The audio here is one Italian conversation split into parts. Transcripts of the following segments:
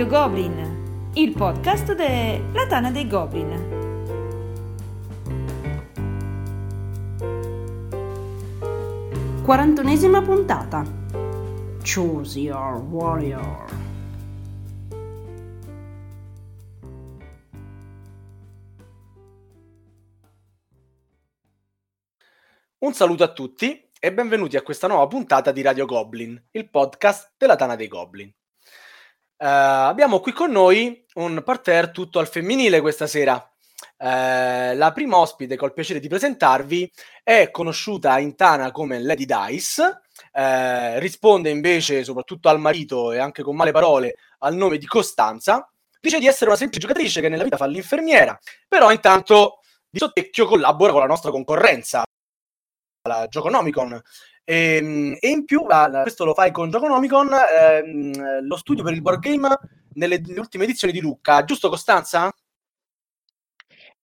Radio Goblin, il podcast della Tana dei Goblin. Quarantunesima puntata. Choose your warrior. Un saluto a tutti e benvenuti a questa nuova puntata di Radio Goblin, il podcast della Tana dei Goblin. Uh, abbiamo qui con noi un parterre tutto al femminile questa sera. Uh, la prima ospite che ho il piacere di presentarvi è conosciuta in Tana come Lady Dice, uh, risponde invece soprattutto al marito e anche con male parole al nome di Costanza, dice di essere una semplice giocatrice che nella vita fa l'infermiera, però intanto di sottecchio collabora con la nostra concorrenza, la Gioconomicon. E, ehm, e in più, questo lo fai con Gioconomicon, ehm, lo studio per il board game nelle, nelle, ultime edizioni di Lucca, giusto Costanza?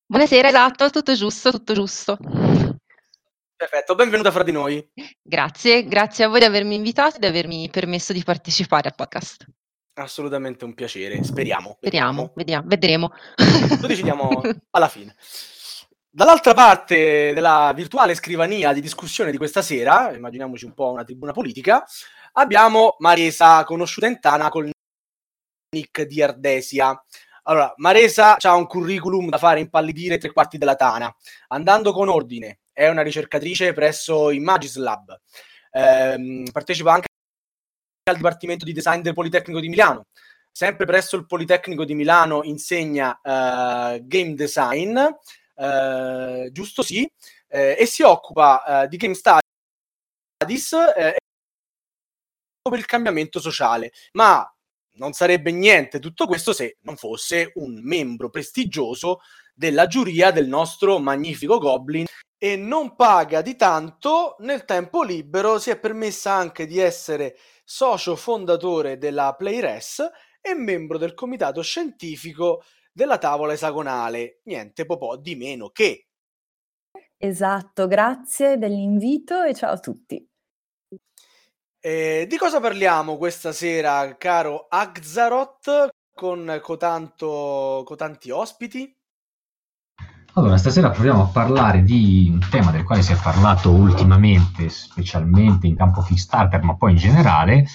Buonasera, esatto, tutto giusto, tutto giusto. Perfetto, benvenuta fra di noi. Grazie, grazie a voi di avermi invitato e di avermi permesso di partecipare al podcast. Assolutamente un piacere, speriamo. Speriamo, vediamo, vedremo. Lo decidiamo alla fine. Dall'altra parte della virtuale scrivania di discussione di questa sera, immaginiamoci un po' una tribuna politica, abbiamo Maresa, conosciuta in Tana col nick di Ardesia. Allora, Maresa ha un curriculum da fare impallidire tre quarti della Tana. Andando con ordine, è una ricercatrice presso Imagis Lab. Eh, partecipa anche al Dipartimento di Design del Politecnico di Milano. Sempre presso il Politecnico di Milano insegna eh, Game Design eh, giusto sì, eh, e si occupa eh, di game studies eh, per il cambiamento sociale, ma non sarebbe niente tutto questo se non fosse un membro prestigioso della giuria del nostro magnifico Goblin e non paga di tanto nel tempo libero si è permessa anche di essere socio fondatore della Playres e membro del comitato scientifico della tavola esagonale, niente po' di meno che. Esatto, grazie dell'invito e ciao a tutti. Eh, di cosa parliamo questa sera, caro Axaroth, con cotanto, cotanti ospiti? Allora, stasera proviamo a parlare di un tema del quale si è parlato ultimamente, specialmente in campo Kickstarter, ma poi in generale,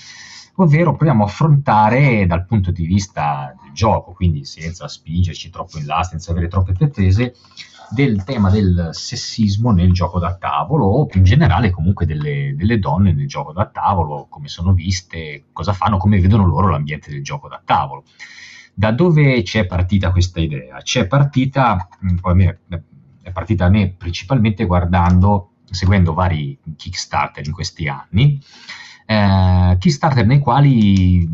ovvero proviamo a affrontare dal punto di vista del gioco, quindi senza spingerci troppo in là, senza avere troppe pretese, del tema del sessismo nel gioco da tavolo o più in generale comunque delle, delle, donne nel gioco da tavolo, come sono viste, cosa fanno, come vedono loro l'ambiente del gioco da tavolo. Da dove c'è partita questa idea? C'è partita, mm, è partita a me principalmente guardando, seguendo vari Kickstarter in questi anni, eh, Kickstarter nei quali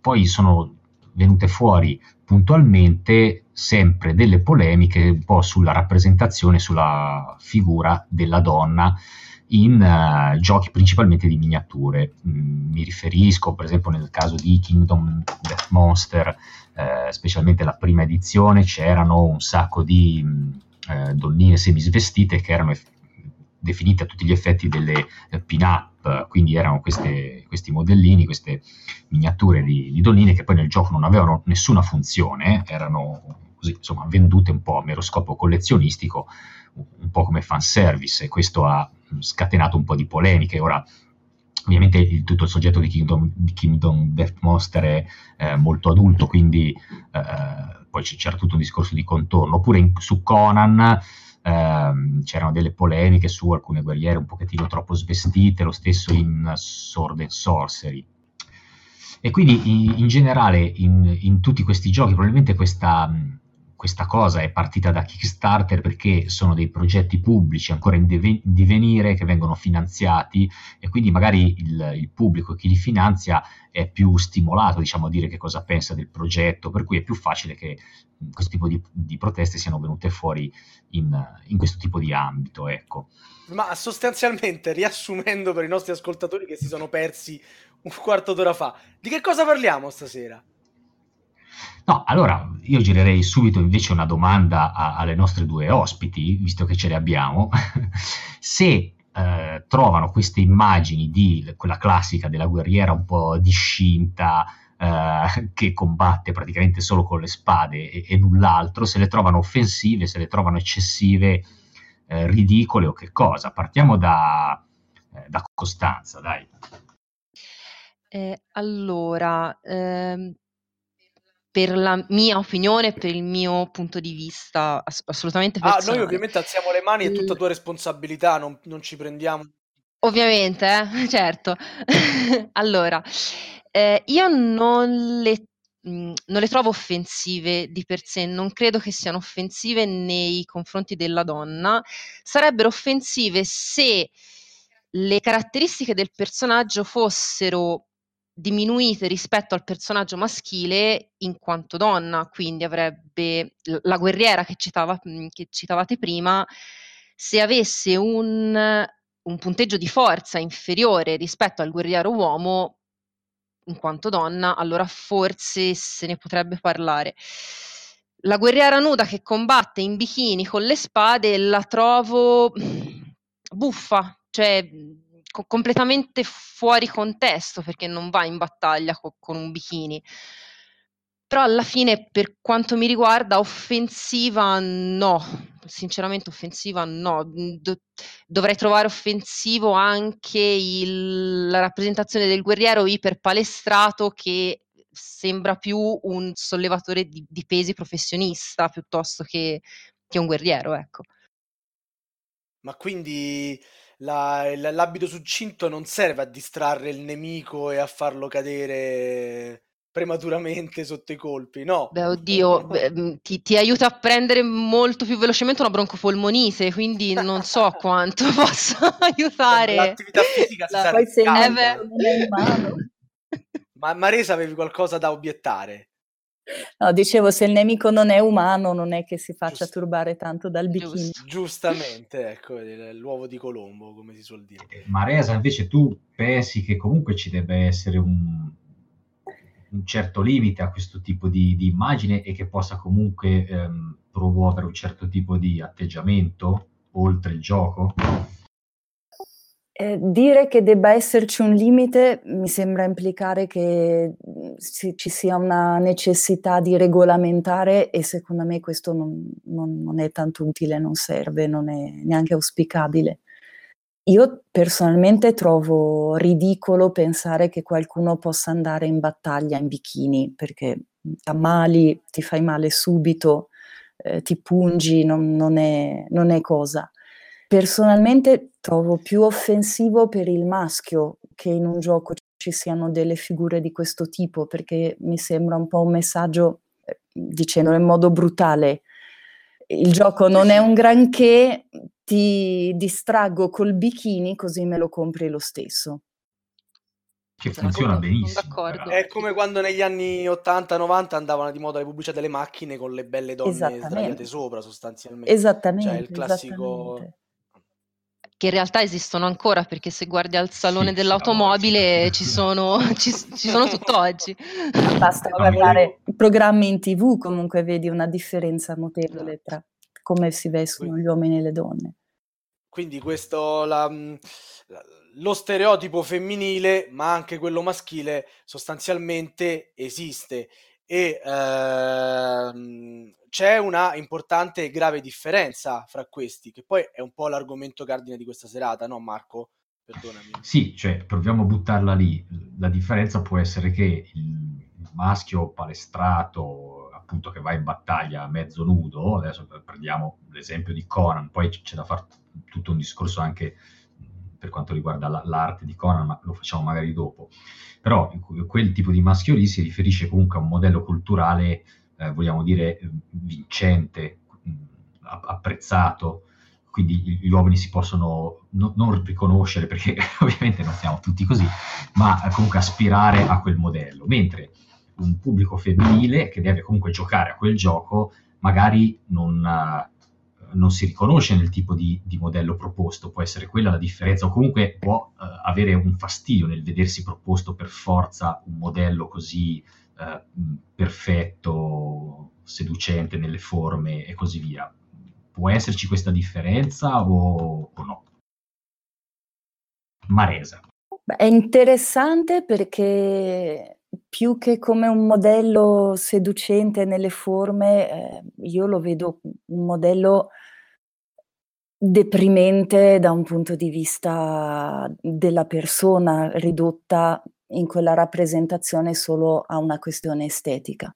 poi sono venute fuori puntualmente sempre delle polemiche un po' sulla rappresentazione, sulla figura della donna in uh, giochi principalmente di miniature. Mm, mi riferisco per esempio nel caso di Kingdom Death Monster, eh, specialmente la prima edizione, c'erano un sacco di mm, eh, donnine semisvestite che erano eff- definite a tutti gli effetti delle eh, pin-up, quindi erano queste, questi modellini, queste miniature di, di, donnine che poi nel gioco non avevano nessuna funzione, erano così, insomma, vendute un po' a mero scopo collezionistico, un po' come fanservice, e questo ha scatenato un po' di polemiche. Ora, ovviamente il, tutto il soggetto di Kingdom, di Kingdom Death Monster è eh, molto adulto, quindi eh, poi c'era tutto un discorso di contorno, oppure in, su Conan ehm, c'erano delle polemiche su alcune guerriere un pochettino troppo svestite, lo stesso in Sword and Sorcery. E quindi in, in generale in, in, tutti questi giochi probabilmente questa, questa cosa è partita da Kickstarter perché sono dei progetti pubblici ancora in, deve- in divenire che vengono finanziati e quindi magari il, il, pubblico chi li finanzia è più stimolato diciamo, a dire che cosa pensa del progetto, per cui è più facile che questo tipo di, di proteste siano venute fuori in, in questo tipo di ambito. Ecco. Ma sostanzialmente, riassumendo per i nostri ascoltatori che si sono persi un quarto d'ora fa, di che cosa parliamo stasera? No, allora io girerei subito invece una domanda a, alle nostre due ospiti, visto che ce le abbiamo, se eh, trovano queste immagini di quella classica della guerriera un po' discinta, eh, che combatte praticamente solo con le spade e, e, null'altro, se le trovano offensive, se le trovano eccessive, eh, ridicole o che cosa. Partiamo da, eh, da Costanza, dai. Eh, allora, ehm, per la mia opinione, per il mio punto di vista ass- assolutamente Ah, noi personale. ovviamente alziamo le mani, è tutta tua responsabilità, non, non ci prendiamo. Ovviamente, eh, certo. Allora, eh, io non le, mh, non le trovo offensive di per sé, non credo che siano offensive nei confronti della donna. Sarebbero offensive se le caratteristiche del personaggio fossero diminuite rispetto al personaggio maschile in quanto donna, quindi avrebbe la guerriera che, citava, mh, che citavate prima, se avesse un un punteggio di forza inferiore rispetto al guerriero uomo, in quanto donna, allora forse se ne potrebbe parlare. La guerriera nuda che combatte in bikini con le spade la trovo buffa, cioè co- completamente fuori contesto perché non va in battaglia co- con un bikini. Però alla fine, per quanto mi riguarda, offensiva no, sinceramente offensiva no. Do- dovrei trovare offensivo anche il- la rappresentazione del guerriero iperpalestrato che sembra più un sollevatore di, di pesi professionista piuttosto che, che un guerriero, ecco. Ma quindi la- l'abito succinto non serve a distrarre il nemico e a farlo cadere prematuramente sotto i colpi, no? Beh, oddio, beh, mh, ti, ti aiuta a prendere molto più velocemente una broncopolmonite, quindi non so quanto possa aiutare. L'attività fisica si la- Poi se Eh, beh. Ma Maresa avevi qualcosa da obiettare? No, dicevo, se il nemico non è umano, non è che si faccia Giusto. turbare tanto dal bikini. Giustamente, ecco, l'uovo di Colombo, come si suol dire. Maresa, invece tu pensi che comunque ci debba essere un, un certo limite a questo tipo di, di immagine e che possa comunque ehm, promuovere un certo tipo di atteggiamento oltre il gioco? Eh, dire che debba esserci un limite mi sembra implicare che mh, si- ci sia una necessità di regolamentare e secondo me questo non, non- non è tanto utile, non serve, non è neanche auspicabile. Io personalmente trovo ridicolo pensare che qualcuno possa andare in battaglia in bikini perché t'ammali, ti fai male subito, eh, ti pungi, non, non è, non è cosa. Personalmente trovo più offensivo per il maschio che in un gioco ci siano delle figure di questo tipo, perché mi sembra un po' un messaggio, eh, dicendolo in modo brutale, il gioco non è un granché, ti distraggo col bikini così me lo compri lo stesso. Che funziona benissimo. È come quando negli anni 80-90 andavano di moda le pubblicità delle macchine con le belle donne sdraiate sopra, sostanzialmente. Cioè, Esattamente, il classico... Che in realtà esistono ancora perché se guardi al salone Sì, dell'automobile ci sono, ci, ci sono tutt'oggi. Basta guardare i programmi in tv, comunque vedi una differenza notevole tra come si vestono gli uomini e le donne. Quindi questo, la- mh, la- lo stereotipo femminile, ma anche quello maschile, sostanzialmente esiste e ehm, c'è una importante e grave differenza fra questi, che poi è un po' l'argomento cardine di questa serata, no Marco? Perdonami. Sì, cioè proviamo a buttarla lì. La differenza può essere che il maschio palestrato, appunto, che va in battaglia mezzo nudo, adesso prendiamo l'esempio di Conan, poi c'è da fare tutto un discorso anche per quanto riguarda la- l'arte di Conan, ma lo facciamo magari dopo. Però que- quel tipo di maschio lì si riferisce comunque a un modello culturale, eh, vogliamo dire, vincente, apprezzato, quindi gli- uomini si possono no- non riconoscere perché ovviamente non siamo tutti così, ma comunque aspirare a quel modello, mentre un pubblico femminile che deve comunque giocare a quel gioco magari non, eh, non si riconosce nel tipo di, di modello proposto, può essere quella la differenza o comunque può eh, avere un fastidio nel vedersi proposto per forza un modello così mh, perfetto, seducente nelle forme e così via. Può esserci questa differenza o, o no? Maresa. È interessante perché più che come un modello seducente nelle forme, eh, io lo vedo un modello deprimente da un punto di vista della persona ridotta in quella rappresentazione solo a una questione estetica.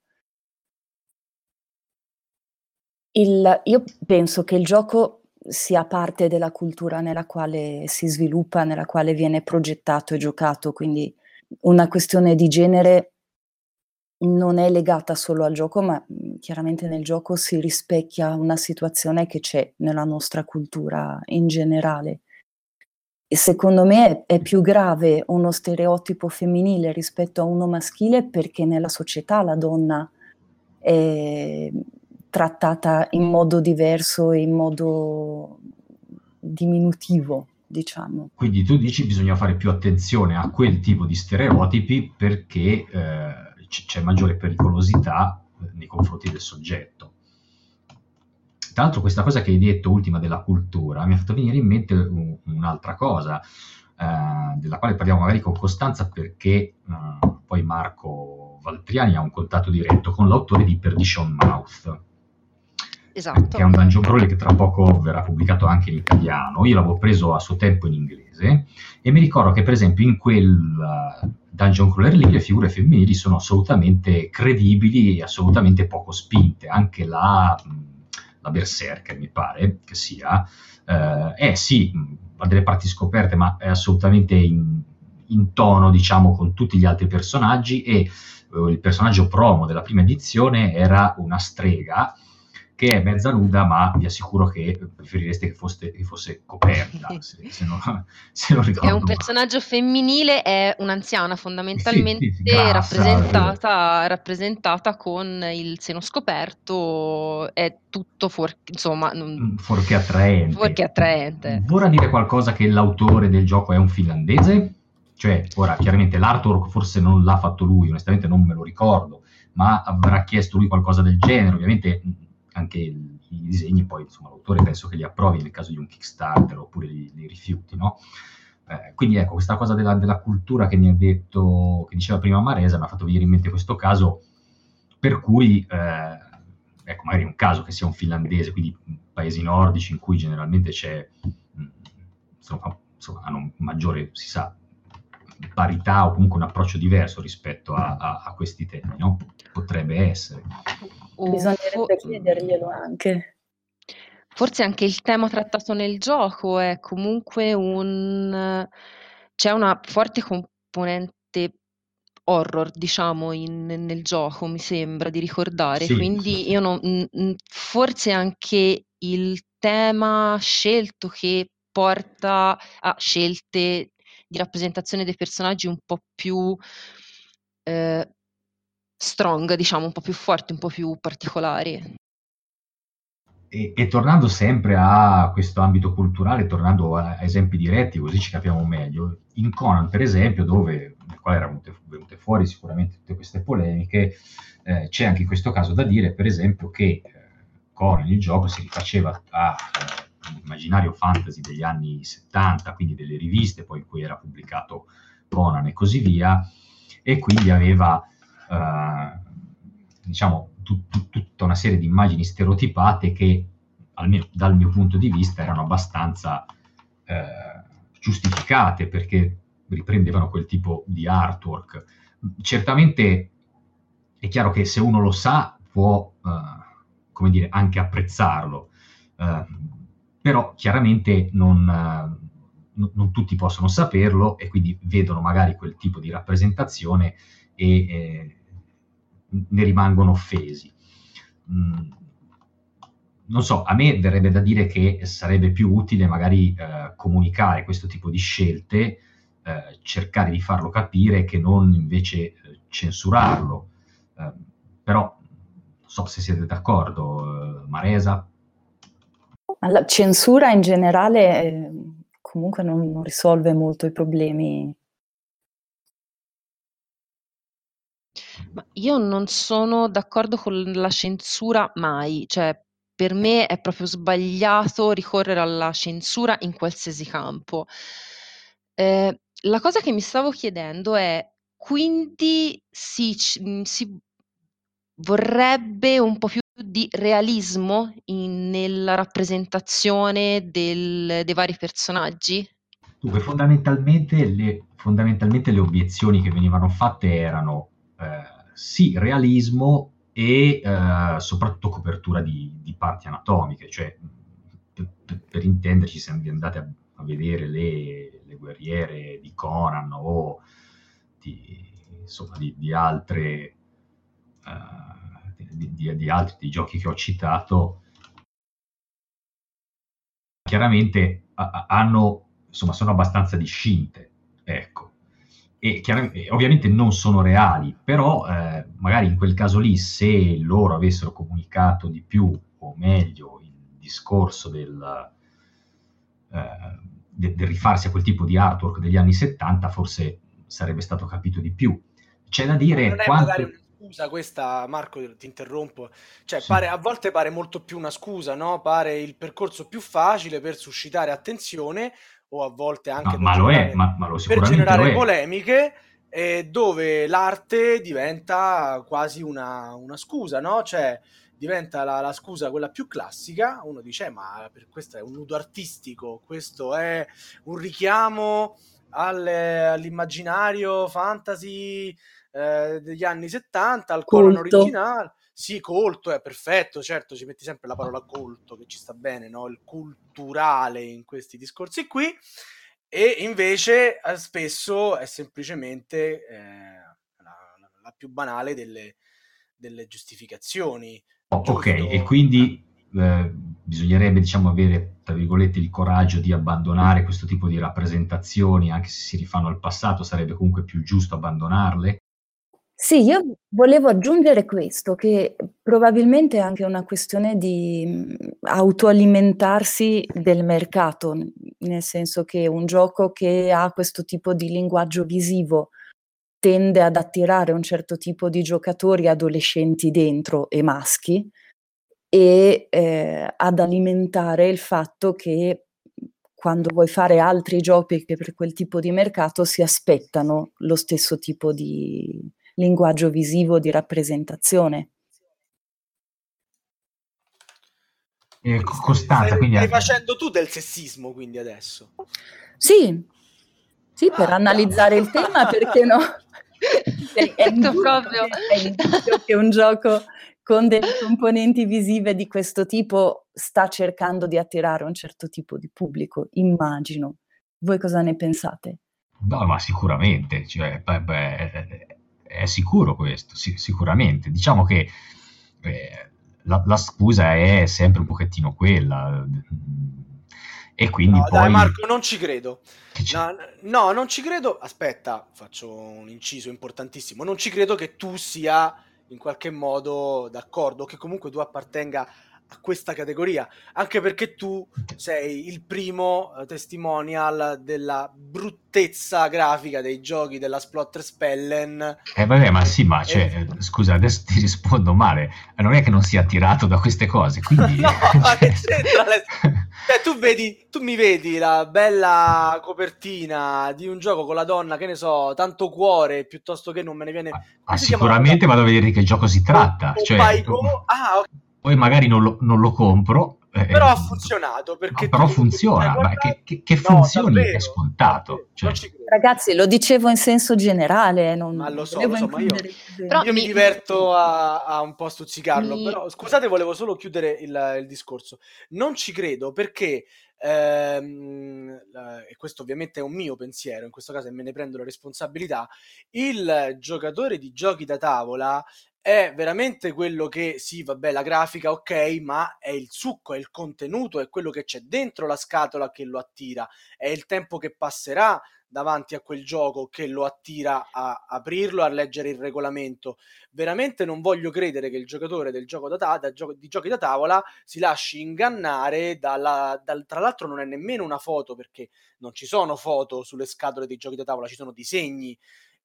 Il, io penso che il gioco sia parte della cultura nella quale si sviluppa, nella quale viene progettato e giocato, quindi una questione di genere non è legata solo al gioco, ma mhmm, chiaramente nel gioco si rispecchia una situazione che c'è nella nostra cultura in generale. E secondo me è più grave uno stereotipo femminile rispetto a uno maschile perché nella società la donna è trattata in modo diverso, in modo diminutivo diciamo. Quindi tu dici bisogna fare più attenzione a quel tipo di stereotipi perché eh, c'è maggiore pericolosità eh, nei confronti del soggetto. Tra l'altro questa cosa che hai detto, ultima della cultura, mi ha fatto venire in mente un, un'altra cosa, eh, della quale parliamo magari con Costanza perché eh, poi Marco Valtriani ha un contatto diretto con l'autore di Perdition Mouth Esatto. che è un dungeon crawler che tra poco verrà pubblicato anche in italiano. Io l'avevo preso a suo tempo in inglese e mi ricordo che per esempio in quel uh, dungeon crawler lì le figure femminili sono assolutamente credibili e assolutamente poco spinte. Anche la, la Berserker, mi pare che sia, uh, è sì, ha delle parti scoperte, ma è assolutamente in, in tono, diciamo, con tutti gli altri personaggi e uh, il personaggio promo della prima edizione era una strega che è mezza nuda, ma vi assicuro che preferireste che fosse, che fosse coperta, se, se, non, se, non, ricordo. È un personaggio femminile, è un'anziana fondamentalmente sì, sì, grassa, rappresentata, rappresentata, con il seno scoperto, è tutto fuor, insomma, mm, fuorché attraente. Fuorché attraente. Vorrà dire qualcosa che l'autore del gioco è un finlandese? Cioè, ora, chiaramente l'artwork forse non l'ha fatto lui, onestamente non me lo ricordo, ma avrà chiesto lui qualcosa del genere, ovviamente anche i disegni, poi insomma l'autore penso che li approvi nel caso di un Kickstarter oppure li, li rifiuti, no? Eh, quindi ecco, questa cosa della, della, cultura che mi ha detto, che diceva prima Maresa, mi ha fatto venire in mente questo caso, per cui, eh, ecco, magari un caso che sia un finlandese, quindi paesi nordici in cui generalmente c'è, mh, insomma, insomma, hanno maggiore, si sa, parità o comunque un approccio diverso rispetto a, a, a questi temi, no? Potrebbe essere. Bisognerebbe fo- chiederglielo anche. Forse anche il tema trattato nel gioco è comunque un... c'è una forte componente horror, diciamo, in, nel gioco, mi sembra di ricordare. Sì, Quindi sì, io non, forse anche il tema scelto che porta a scelte di rappresentazione dei personaggi un po' più eh, strong, diciamo, un po' più forti, un po' più particolari. E, e, tornando sempre a questo ambito culturale, tornando a, a, esempi diretti, così ci capiamo meglio, in Conan, per esempio, dove, nel quale erano venute, fuori sicuramente tutte queste polemiche, eh, c'è anche in questo caso da dire, per esempio, che eh, Conan, il gioco, si rifaceva all'immaginario eh, fantasy degli anni 70, quindi delle riviste poi in cui era pubblicato Conan e così via, e quindi aveva diciamo, tut, tut, tutta una serie di immagini stereotipate che, almeno dal mio punto di vista, erano abbastanza eh, giustificate perché riprendevano quel tipo di artwork. Certamente è chiaro che se uno lo sa può, eh, come dire, anche apprezzarlo, eh, però chiaramente non, eh, non, tutti possono saperlo e quindi vedono magari quel tipo di rappresentazione e eh, ne rimangono offesi. Mm, non so, a me verrebbe da dire che sarebbe più utile magari eh, comunicare questo tipo di scelte, eh, cercare di farlo capire che non invece eh, censurarlo. Eh, però non so se siete d'accordo, eh, Maresa. La censura in generale eh, comunque non, non risolve molto i problemi Ma io non sono d'accordo con la censura mai, cioè per me è proprio sbagliato ricorrere alla censura in qualsiasi campo. Eh, la cosa che mi stavo chiedendo è quindi si, si vorrebbe un po' più di realismo in, nella rappresentazione del, dei vari personaggi? Dunque, fondamentalmente le, fondamentalmente le obiezioni che venivano fatte erano eh, sì, realismo e eh, soprattutto copertura di, di, parti anatomiche, cioè per, per, intenderci, se andate a, a vedere le, le, guerriere di Conan o di, insomma, di, di altre uh, di, altri giochi che ho citato, chiaramente hanno, insomma, sono abbastanza discinte, ecco. E, ovviamente non sono reali, però eh, magari in quel caso lì, se loro avessero comunicato di più o meglio il discorso del, eh, del, del rifarsi a quel tipo di artwork degli anni 70, forse sarebbe stato capito di più. C'è da dire quanto scusa questa, Marco, ti interrompo. Cioè, sì. pare, a volte pare molto più una scusa, no? Pare il percorso più facile per suscitare attenzione o a volte anche no, ma lo è, ma, ma lo per generare polemiche eh, dove l'arte diventa quasi una, una scusa, no? Cioè, diventa la, la, scusa quella più classica, uno dice eh, ma per questo è un nudo artistico, questo è un richiamo alle, all'immaginario fantasy eh, degli anni 70 al Conan originale. Sì, colto è perfetto, certo, ci metti sempre la parola colto che ci sta bene, no? Il culturale in questi discorsi qui. E invece eh, spesso è semplicemente eh, la, la, più banale delle, delle giustificazioni. Oh, ok, e quindi eh, bisognerebbe diciamo, avere tra virgolette il coraggio di abbandonare questo tipo di rappresentazioni, anche se si rifanno al passato, sarebbe comunque più giusto abbandonarle? Sì, io volevo aggiungere questo, che probabilmente è anche una questione di mhmm, autoalimentarsi del mercato, nel senso che un gioco che ha questo tipo di linguaggio visivo tende ad attirare un certo tipo di giocatori adolescenti dentro e maschi e eh, ad alimentare il fatto che quando vuoi fare altri giochi che per quel tipo di mercato si aspettano lo stesso tipo di linguaggio visivo di rappresentazione. Eh, Costanza, stai, quindi... stai facendo tu del sessismo quindi adesso? Sì, sì per ah, analizzare il tema perché no? è, è proprio che un gioco con delle componenti visive di questo tipo sta cercando di attirare un certo tipo di pubblico, immagino. Voi cosa ne pensate? No, ma sicuramente, cioè, beh, beh, è sicuro questo, sì, sicuramente. Diciamo che eh, la, la, scusa è sempre un pochettino quella. E quindi no, poi... Dai Marco, non ci credo. No, no, non ci credo. Aspetta, faccio un inciso importantissimo. Non ci credo che tu sia in qualche modo d'accordo, che comunque tu appartenga a questa categoria, anche perché tu sei il primo uh, testimonial della bruttezza grafica dei giochi della Splotter Spellen. Eh vabbè, ma sì, ma cioè, e... scusa, adesso ti rispondo male, non è che non sia attirato da queste cose, quindi... no, ma che c'entra? cioè, tu, vedi, tu mi vedi la bella copertina di un gioco con la donna, che ne so, tanto cuore, piuttosto che non me ne viene... Ah, ah sicuramente vado a vedere di che gioco si tratta. O, cioè... Ah, ok poi magari non lo, non lo compro. Eh, però ha funzionato perché no, però funziona, ma che, che, che funzioni no, è scontato. Cioè. Ragazzi, lo dicevo in senso generale, non ma lo so, lo so ma io, però io mi, mi diverto a, a, un po' stuzzicarlo. Mi... Però scusate, volevo solo chiudere il, il discorso. Non ci credo perché ehm, e questo ovviamente è un mio pensiero, in questo caso me ne prendo la responsabilità, il giocatore di giochi da tavola è veramente quello che, sì, vabbè, la grafica, ok, ma è il succo, è il contenuto, è quello che c'è dentro la scatola che lo attira, è il tempo che passerà davanti a quel gioco che lo attira a aprirlo, a leggere il regolamento. Veramente non voglio credere che il giocatore del gioco da ta- da gio- di giochi da tavola si lasci ingannare dalla, dal, tra l'altro non è nemmeno una foto perché non ci sono foto sulle scatole dei giochi da tavola, ci sono disegni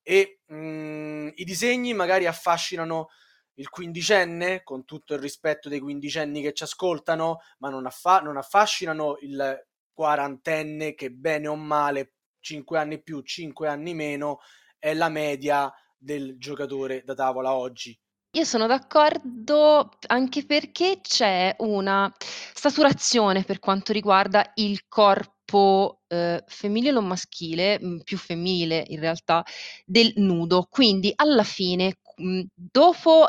e mh, mhmm, i disegni magari affascinano il quindicenne, con tutto il rispetto dei quindicenni che ci ascoltano, ma non, affa- non affascinano il quarantenne che bene o male, 5 anni più, 5 anni meno, è la media del giocatore da tavola oggi. Io sono d'accordo anche perché c'è una saturazione per quanto riguarda il corpo eh, femminile o maschile, mm, più femminile in realtà, del nudo. Quindi alla fine, mh, dopo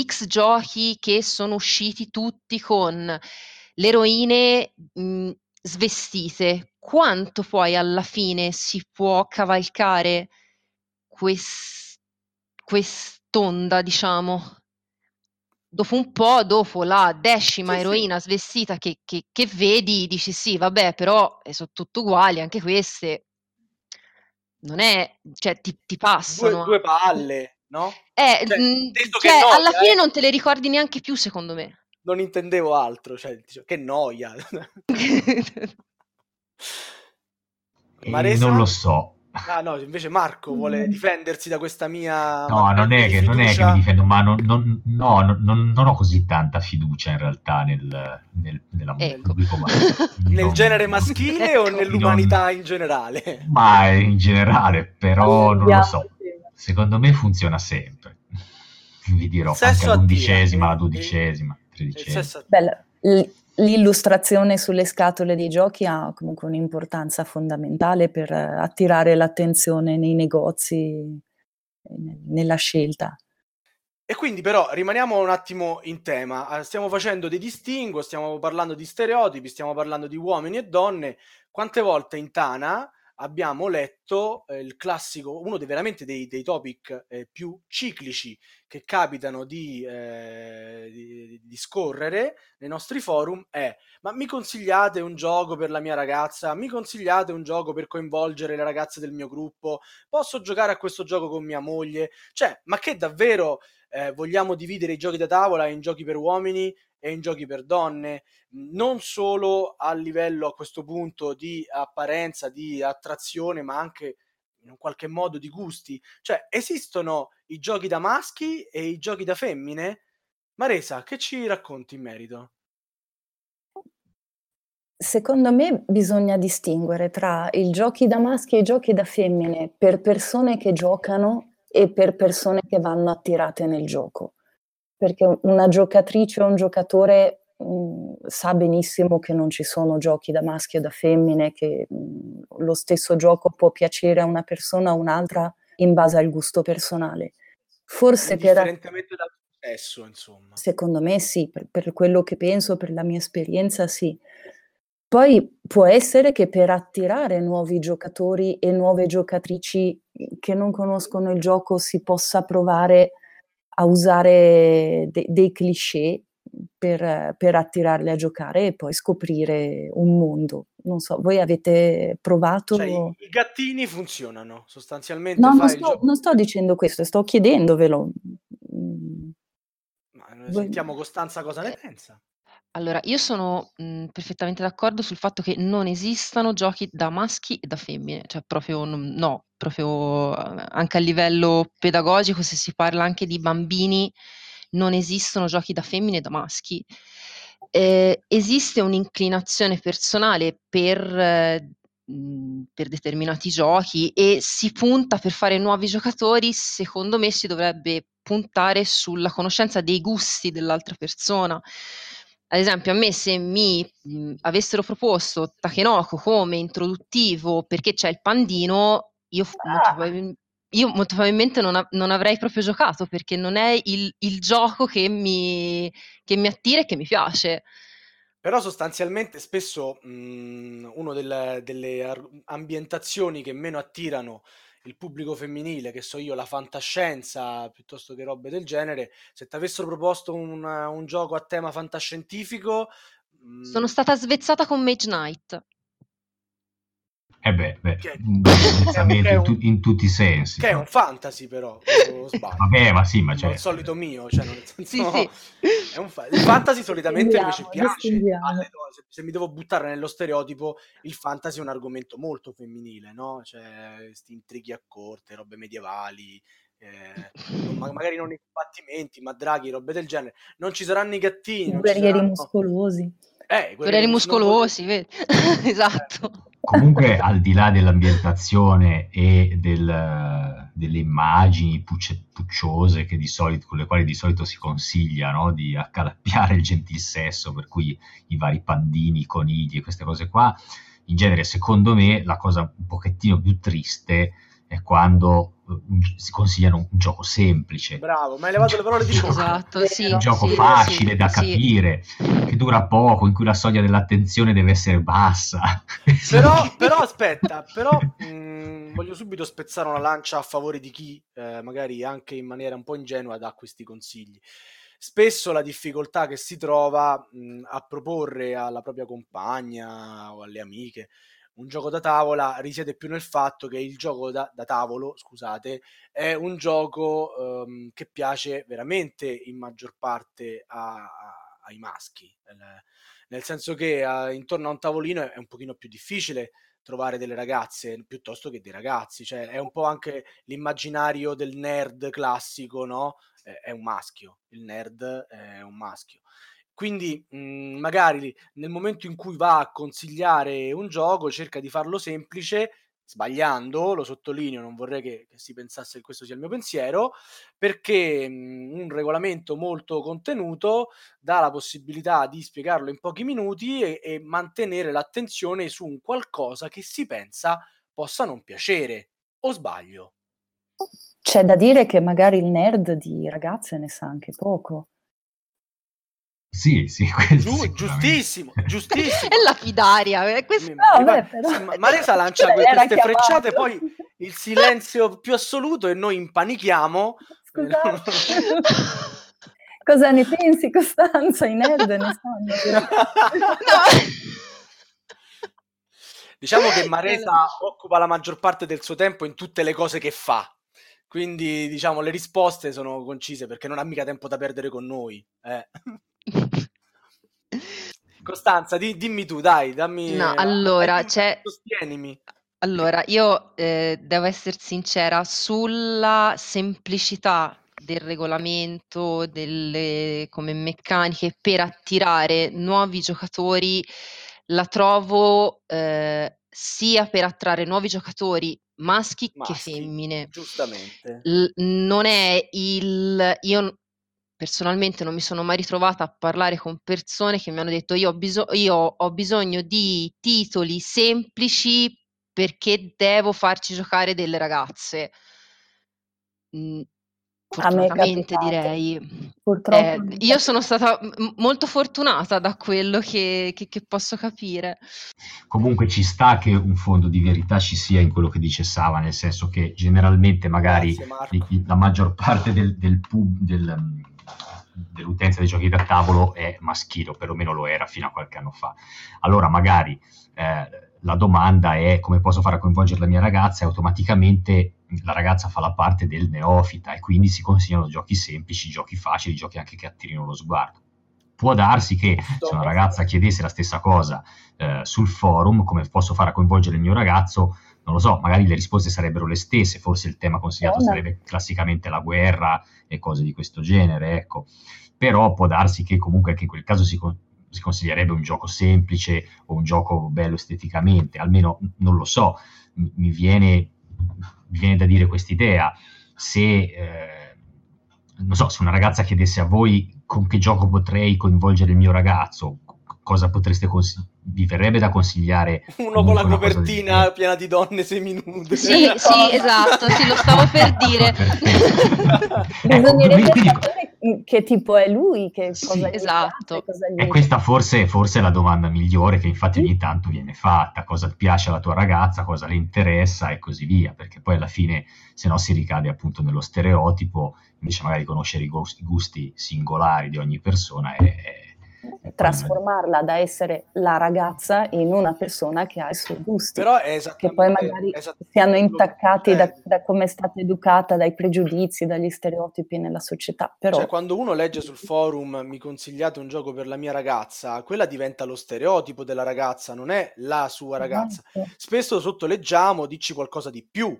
X giochi che sono usciti tutti con le eroine mh, svestite, quanto poi alla fine si può cavalcare quest- quest'onda, diciamo? Dopo un po', dopo la decima Sì, sì. eroina svestita che, che- che vedi, dici sì, vabbè, però eh, sono tutte uguali, anche queste. Non è, cioè, ti, ti Due, passano. due palle, no? Eh, Cioè, mh, che cioè, noia, alla fine eh. non te le ricordi neanche più, secondo me. Non intendevo altro, cioè, che noia. Maresa? non lo so. Ah no, invece Marco vuole Mm. difendersi da questa mia No, non è, che, non è che mi difendo, ma non, non- no, non- non- ho così tanta fiducia in realtà nel, nel, nella- nel Ecco. Nel Non- genere maschile o nell'umanità in generale? Ma in generale, però non lo so. Secondo me funziona sempre. Vi dirò, sesso anche all'undicesima, alla eh, dodicesima, Il tredicesima. l- l'illustrazione sulle scatole dei giochi ha comunque un'importanza fondamentale per eh, attirare l'attenzione nei negozi, e ne- nella scelta. E quindi però rimaniamo un attimo in tema, Eh, stiamo facendo dei distinguo, stiamo parlando di stereotipi, stiamo parlando di uomini e donne. Quante volte in Tana abbiamo letto eh, il classico, uno dei veramente dei, dei topic eh, più ciclici che capitano di, eh, di, di scorrere nei nostri forum è ma mi consigliate un gioco per la mia ragazza? Mi consigliate un gioco per coinvolgere le ragazze del mio gruppo? Posso giocare a questo gioco con mia moglie? Cioè, ma che davvero eh, vogliamo dividere i giochi da tavola in giochi per uomini e in giochi per donne, non solo a livello a questo punto di apparenza, di attrazione, ma anche in un qualche modo di gusti. Cioè, esistono i giochi da maschi e i giochi da femmine? Maresa, che ci racconti in merito? Secondo me bisogna distinguere tra i giochi da maschi e i giochi da femmine per persone che giocano e per persone che vanno attirate nel gioco. Perché una giocatrice o un giocatore mh, sa benissimo che non ci sono giochi da maschi o da femmine, che mh, lo stesso gioco può piacere a una persona o un'altra in base al gusto personale. Forse per Indifferentemente dal sesso, insomma. Secondo me sì, per, per quello che penso, per la mia esperienza sì. Poi può essere che per attirare nuovi giocatori e nuove giocatrici che non conoscono il gioco si possa provare a usare de- dei cliché per, per attirarli a giocare e poi scoprire un mondo. Non so, voi avete provato? Cioè, i, i gattini funzionano, sostanzialmente No, non sto, non sto dicendo questo, sto chiedendovelo. Ma voi- sentiamo Costanza cosa ne pensa. Allora, io sono mh, perfettamente d'accordo sul fatto che non esistano giochi da maschi e da femmine, cioè proprio no, proprio eh, anche a livello pedagogico, se si parla anche di bambini, non esistono giochi da femmine e da maschi. Eh, esiste un'inclinazione personale per, eh, mh, per determinati giochi e si punta per fare nuovi giocatori, secondo me si dovrebbe puntare sulla conoscenza dei gusti dell'altra persona. Ad esempio, a me se mi mh, avessero proposto Takenoko come introduttivo perché c'è il pandino, io, molto, Ah. probabil- io molto probabilmente non, a- non avrei proprio giocato perché non è il, il gioco che mi, che mi attira e che mi piace. Però sostanzialmente spesso mh, una delle ambientazioni che meno attirano il pubblico femminile, che so io, la fantascienza piuttosto che robe del genere, se ti avessero proposto un, un gioco a tema fantascientifico, mh, Sono stata svezzata con Mage Knight. Eh beh, beh, Che- è in, un- tu- in tutti i sensi. che è un fantasy però, sbaglio. Vabbè, ma sì, ma cioè, al solito mio, cioè nel senso, Sì, è un fa- il fantasy solitamente invece piace alle. Se, se mi devo buttare nello stereotipo, il fantasy è un argomento molto femminile, no? Cioè, questi intrighi a corte, robe medievali, eh, magari non i combattimenti, ma draghi, robe del genere. Non ci saranno i gattini, I guerrieri saranno... muscolosi. Eh, i Guerrieri mus- non muscolosi, vedi? Esatto. comunque al di là dell'ambientazione e del, delle immagini pucce, pucciose solito, con le quali di solito si consiglia no? di accalappiare il gentil sesso, per cui i vari pandini, i conigli e queste cose qua, in genere secondo me la cosa un pochettino più triste è quando si consigliano un, gioco semplice. Bravo, ma hai levato le parole di gioco. Esatto, sì, un gioco sì, facile sì, da capire, che dura poco, in cui la soglia dell'attenzione deve essere bassa. Però, però aspetta, però mh, voglio subito spezzare una lancia a favore di chi eh, magari anche in maniera un po' ingenua dà questi consigli. Spesso la difficoltà che si trova mh, a proporre alla propria compagna o alle amiche un gioco da tavola risiede più nel fatto che il gioco da, da tavolo, scusate, è un gioco um, che piace veramente in maggior parte a, a, ai maschi, nel, nel senso che uh, intorno a un tavolino è, è un pochino più difficile trovare delle ragazze piuttosto che dei ragazzi, cioè è un po' anche l'immaginario del nerd classico, no? È un maschio, il nerd è un maschio. Quindi mh, mhmm, magari nel momento in cui va a consigliare un gioco cerca di farlo semplice, sbagliando, lo sottolineo, non vorrei che, che si pensasse che questo sia il mio pensiero, perché mh, mhmm, un regolamento molto contenuto dà la possibilità di spiegarlo in pochi minuti e, e mantenere l'attenzione su un qualcosa che si pensa possa non piacere. O sbaglio? C'è da dire che magari il nerd di ragazze ne sa anche poco. Sì, sì, Giu, giustissimo, giustissimo. è lapidaria. Eh, questo... No, beh, però... Maresa lancia queste frecciate, poi il silenzio più assoluto e noi impanichiamo. Scusate. Cosa ne pensi, Costanza? I nerd ne sanno. no. Diciamo che Maresa occupa la maggior parte del suo tempo in tutte le cose che fa. Quindi, diciamo, le risposte sono concise perché non ha mica tempo da perdere con noi. Eh. Costanza, di, dimmi tu, dai, dammi... No, allora, c'è... Sostienimi. Allora, io eh, devo essere sincera sulla semplicità del regolamento, delle come meccaniche per attirare nuovi giocatori, la trovo eh, sia per attrarre nuovi giocatori maschi, maschi che femmine. Giustamente. L- non è il... Io personalmente non mi sono mai ritrovata a parlare con persone che mi hanno detto io ho, biso- io ho bisogno di titoli semplici perché devo farci giocare delle ragazze. Mm, fortunatamente direi. Eh, io sono stata m- molto fortunata da quello che, che, che, posso capire. Comunque ci sta che un fondo di verità ci sia in quello che dice Sava, nel senso che generalmente magari Grazie, la maggior parte del, del, pub, del dell'utenza dei giochi da tavolo è maschile, o perlomeno lo era fino a qualche anno fa. Allora magari eh, la domanda è come posso fare a coinvolgere la mia ragazza e automaticamente la ragazza fa la parte del neofita e quindi si consigliano giochi semplici, giochi facili, giochi anche che attirino lo sguardo. Può darsi che se una ragazza chiedesse la stessa cosa eh, sul forum, come posso fare a coinvolgere il mio ragazzo, non lo so, magari le risposte sarebbero le stesse, forse il tema consigliato sarebbe classicamente la guerra e cose di questo genere, ecco. Però può darsi che comunque anche in quel caso si, con- si consiglierebbe un gioco semplice o un gioco bello esteticamente, almeno non lo so, mi, mi viene, mi viene da dire quest'idea. Se, eh, non so, se una ragazza chiedesse a voi con che gioco potrei coinvolgere il mio ragazzo, cosa potreste consigliare? vi verrebbe da consigliare uno con la copertina di... piena di donne seminude. Sì, sì esatto sì lo stavo per dire. bisognerebbe ecco, sapere che tipo è lui che cosa sì, esatto. cosa e questa forse, forse, è la domanda migliore che infatti ogni tanto viene fatta cosa piace alla tua ragazza cosa le interessa e così via perché poi alla fine se no si ricade appunto nello stereotipo invece magari conoscere i gusti singolari di ogni persona è, è trasformarla da essere la ragazza in una persona che ha i suoi gusti, Però è che poi magari siano intaccati da, da, come è stata educata, dai pregiudizi, dagli stereotipi nella società. Però... Cioè, quando uno legge sul forum mi consigliate un gioco per la mia ragazza, quella diventa lo stereotipo della ragazza, non è la sua ragazza. Esatto. Spesso sotto leggiamo, dici qualcosa di più,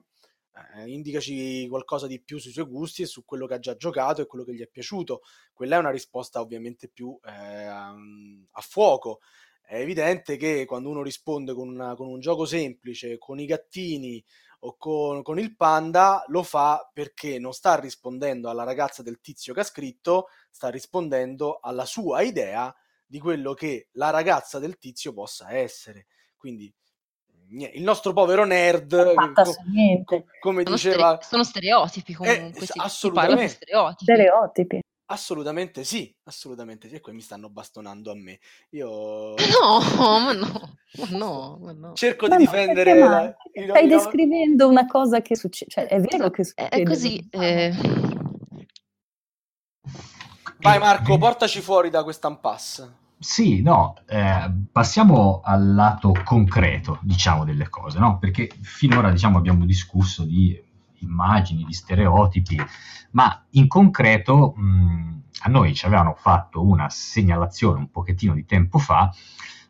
eh, indicaci qualcosa di più sui suoi gusti e su quello che ha già giocato e quello che gli è piaciuto. Quella è una risposta ovviamente più eh, a fuoco. è evidente che quando uno risponde con, una, con un gioco semplice, con i gattini o con, con, il panda, lo fa perché non sta rispondendo alla ragazza del tizio che ha scritto, sta rispondendo alla sua idea di quello che la ragazza del tizio possa essere. Quindi il nostro povero nerd, co- come sono diceva... Stere- sono stereotipi comunque, eh, assolutamente. Stereotipi. stereotipi. Assolutamente sì, assolutamente sì. E qui mi stanno bastonando a me. Io... No, ma no, ma no, ma no. Cerco ma di no, difendere... La... Stai no, descrivendo una cosa che succede, cioè è vero che succede. È così. Eh... Vai Marco, portaci fuori da questa impasse. Sì, no, eh, passiamo al lato concreto, diciamo, delle cose, no? Perché finora, diciamo, abbiamo discusso di immagini, di stereotipi, ma in concreto mh, a noi ci avevano fatto una segnalazione un pochettino di tempo fa,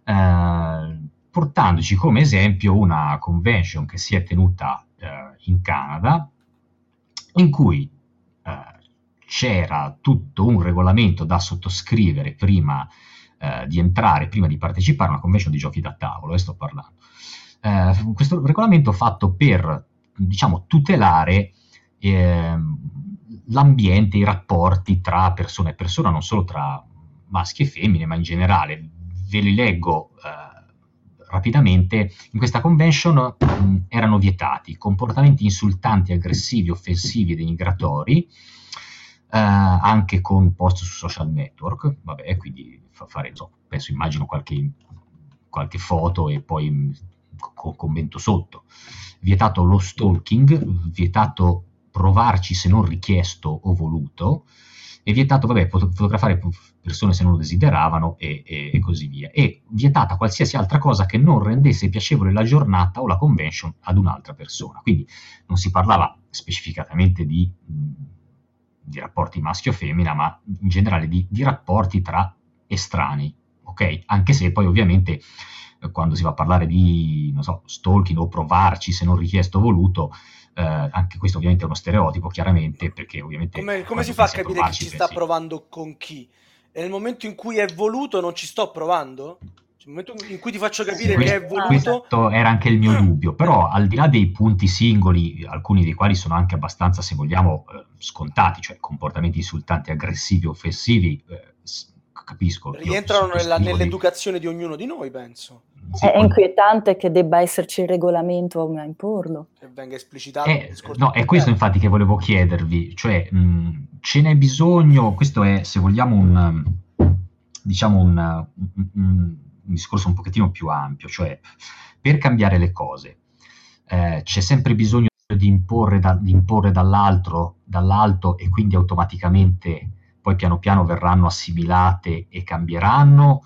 eh, portandoci come esempio una convention che si è tenuta eh, in Canada, in cui eh, c'era tutto un regolamento da sottoscrivere prima eh, di entrare, prima di partecipare a una convention di giochi da tavolo, e sto parlando. Eh, questo regolamento fatto per, diciamo, tutelare eh, l'ambiente, i rapporti tra persona e persona, non solo tra maschi e femmine, ma in generale. Ve li leggo eh, rapidamente. In questa convention mh, erano vietati comportamenti insultanti, aggressivi, offensivi e denigratori, anche con post su social network, vabbè, quindi fa fare, so, penso, immagino qualche, qualche foto e poi co- commento sotto. Vietato lo stalking, vietato provarci se non richiesto o voluto, e vietato, vabbè, fotografare persone se non lo desideravano e, e, e, così via. E vietata qualsiasi altra cosa che non rendesse piacevole la giornata o la convention ad un'altra persona. Quindi non si parlava specificatamente di di rapporti maschio femmina, ma in generale di, di rapporti tra estranei, ok? Anche se poi ovviamente eh, quando si va a parlare di, non so, stalking o provarci se non richiesto voluto, eh, anche questo ovviamente è uno stereotipo, chiaramente, perché ovviamente... Come, come si fa a capire chi ci sta provando con chi? E nel momento in cui è voluto non ci sto provando? Nel momento in cui ti faccio capire questo, che è voluto... Questo era anche il mio dubbio, però al di là dei punti singoli, alcuni dei quali sono anche abbastanza, se vogliamo, eh, scontati, cioè comportamenti insultanti, aggressivi, offensivi, eh, capisco. Rientrano nella, nell'educazione di... di ognuno di noi, penso. Sì, è inquietante che debba esserci il regolamento a imporlo. Che venga esplicitato. Eh, no, è questo infatti che volevo chiedervi, cioè mh, ce n'è bisogno, questo è se vogliamo un, diciamo un, un, un un discorso un pochettino più ampio, cioè per cambiare le cose eh, c'è sempre bisogno di imporre, da, di imporre dall'alto e quindi automaticamente poi piano piano verranno assimilate e cambieranno,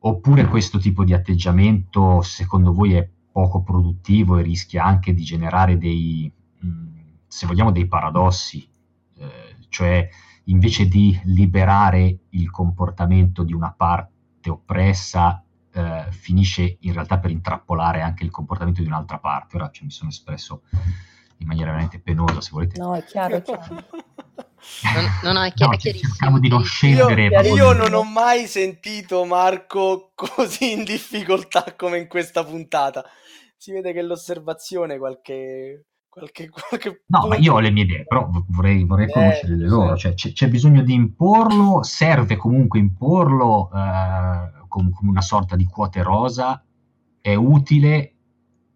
oppure questo tipo di atteggiamento secondo voi è poco produttivo e rischia anche di generare dei, mm, se vogliamo, dei paradossi, eh, cioè invece di liberare il comportamento di una parte oppressa eh, finisce in realtà per intrappolare anche il comportamento di un'altra parte. Ora cioè, mi sono espresso in maniera veramente penosa, se volete. No, è chiaro, è chiaro. non, no, è, chiaro, no, cerchiamo di non scendere. Io, io non ho mai sentito Marco così in difficoltà come in questa puntata. Si vede che l'osservazione qualche, Qualche, qualche no, ma io ho le mie idee, però vorrei, vorrei eh, conoscere le loro. Cioè, c'è, c'è, bisogno di imporlo, serve comunque imporlo eh, come, una sorta di quote rosa, è utile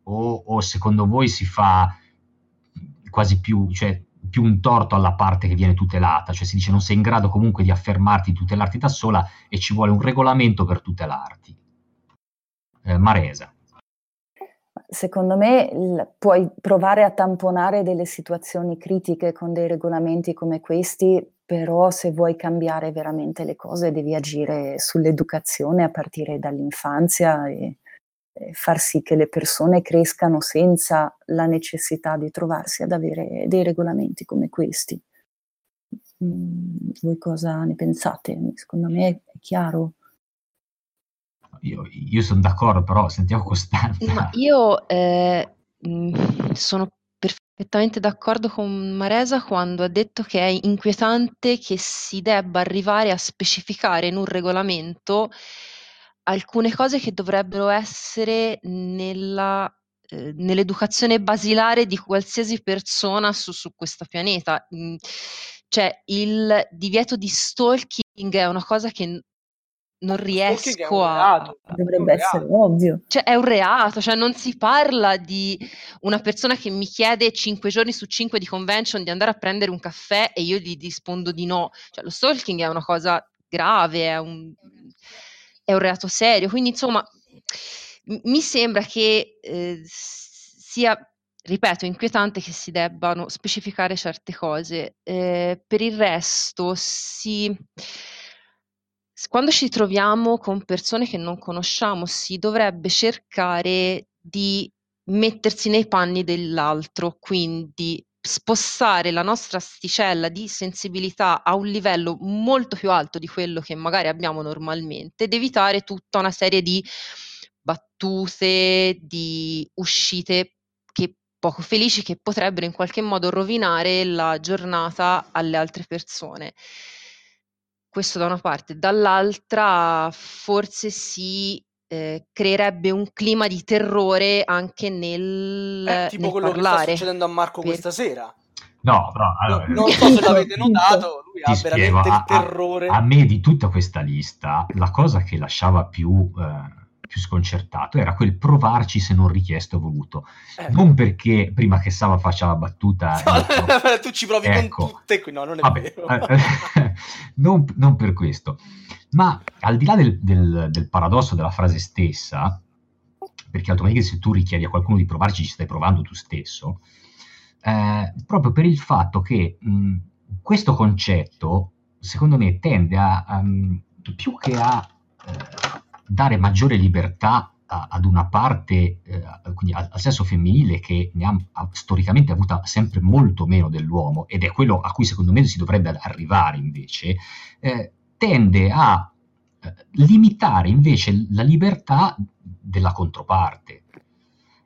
o, o, secondo voi si fa quasi più, cioè, più un torto alla parte che viene tutelata? Cioè si dice non sei in grado comunque di affermarti, tutelarti da sola e ci vuole un regolamento per tutelarti. Eh, Maresa secondo me il, puoi provare a tamponare delle situazioni critiche con dei regolamenti come questi, però se vuoi cambiare veramente le cose devi agire sull'educazione a partire dall'infanzia e, e far sì che le persone crescano senza la necessità di trovarsi ad avere dei regolamenti come questi. Mm, voi cosa ne pensate? Secondo me è chiaro io, io sono d'accordo, però sentiamo Costanza. Ma io eh, mm, sono perfettamente d'accordo con Maresa quando ha detto che è inquietante che si debba arrivare a specificare in un regolamento alcune cose che dovrebbero essere nella eh, nell'educazione basilare di qualsiasi persona su, su questo pianeta. Mm, cioè, il divieto di stalking è una cosa che non riesco a... Dovrebbe essere ovvio. Cioè, è un reato, cioè non si parla di una persona che mi chiede 5 giorni su 5 di convention di andare a prendere un caffè e io gli rispondo di no. Cioè, lo stalking è una cosa grave, è un, è un reato serio, quindi insomma mi sembra che eh, sia, ripeto, inquietante che si debbano specificare certe cose. Eh, per il resto, si, quando ci troviamo con persone che non conosciamo, si dovrebbe cercare di mettersi nei panni dell'altro, quindi spostare la nostra asticella di sensibilità a un livello molto più alto di quello che magari abbiamo normalmente ed evitare tutta una serie di battute, di uscite che poco felici che potrebbero in qualche modo rovinare la giornata alle altre persone. Questo da una parte, dall'altra forse si eh, creerebbe un clima di terrore anche nel, eh, tipo nel quello parlare. che sta succedendo a Marco per... questa sera. No, però allora, non so se l'avete notato, lui ha spiego, veramente il terrore. A, a, me di tutta questa lista, la cosa che lasciava più eh, più sconcertato era quel provarci se non richiesto o voluto. Eh. Non perché prima che Sava faccia la battuta... No, ecco, tu ci provi ecco, con tutte, no, non è vabbè, vero. Eh, non, non, per questo. Ma al di là del, del, del paradosso della frase stessa, perché automaticamente se tu richiedi a qualcuno di provarci ci stai provando tu stesso, eh, proprio per il fatto che mh, questo concetto, secondo me, tende a, a più che a eh, dare maggiore libertà a, ad una parte, eh, quindi al, al, sesso femminile che ne ha, ha, storicamente avuta sempre molto meno dell'uomo ed è quello a cui secondo me si dovrebbe arrivare invece, eh, tende a eh, limitare invece la libertà della controparte.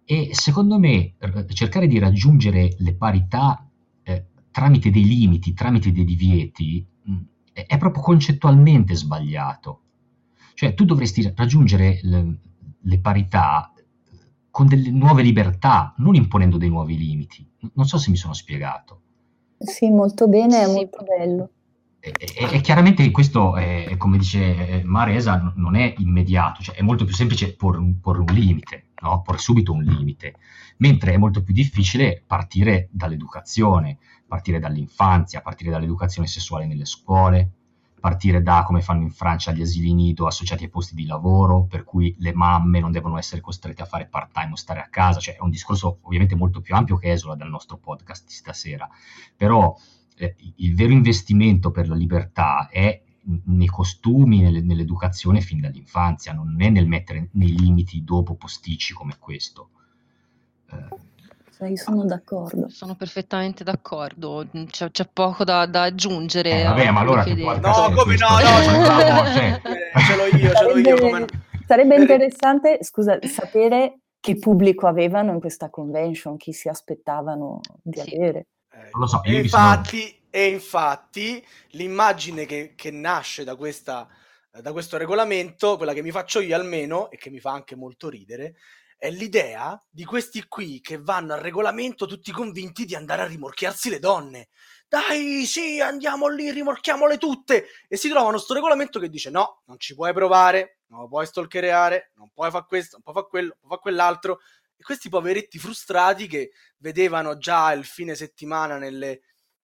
E secondo me cercare di raggiungere le parità eh, tramite dei limiti, tramite dei divieti, mh, è proprio concettualmente sbagliato cioè tu dovresti raggiungere le, le parità con delle nuove libertà, non imponendo dei nuovi limiti. Non so se mi sono spiegato. Sì, molto bene, è molto bello. E, e, e, chiaramente questo, è, come dice Maresa, non è immediato, cioè è molto più semplice porre, porre un limite, no? porre subito un limite, mentre è molto più difficile partire dall'educazione, partire dall'infanzia, partire dall'educazione sessuale nelle scuole, partire da come fanno in Francia gli asili nido associati ai posti di lavoro, per cui le mamme non devono essere costrette a fare part time o stare a casa, cioè è un discorso ovviamente molto più ampio che esula dal nostro podcast di stasera, però eh, il vero investimento per la libertà è nei costumi, nelle, nell'educazione fin dall'infanzia, non è nel mettere nei limiti dopo posticci come questo. Eh, io sono d'accordo. Sono perfettamente d'accordo, c'è, c'è poco da, da aggiungere. Eh, vabbè, ma allora No, come no, no, cioè, ce l'ho io, ce l'ho io. Come... Sarebbe interessante, scusa, sapere che pubblico avevano in questa convention, chi si aspettavano di sì. avere. Eh, non lo so, e infatti, sono... e infatti l'immagine che, che nasce da, questa, da questo regolamento, quella che mi faccio io almeno, e che mi fa anche molto ridere, è l'idea di questi qui che vanno al regolamento tutti convinti di andare a rimorchiarsi le donne. Dai, sì, andiamo lì, rimorchiamole tutte. E si trovano sto regolamento che dice no, non ci puoi provare, non puoi stalkereare, non puoi fare questo, non puoi fare quello, non puoi fare quell'altro. E questi poveretti frustrati che vedevano già il fine settimana nelle,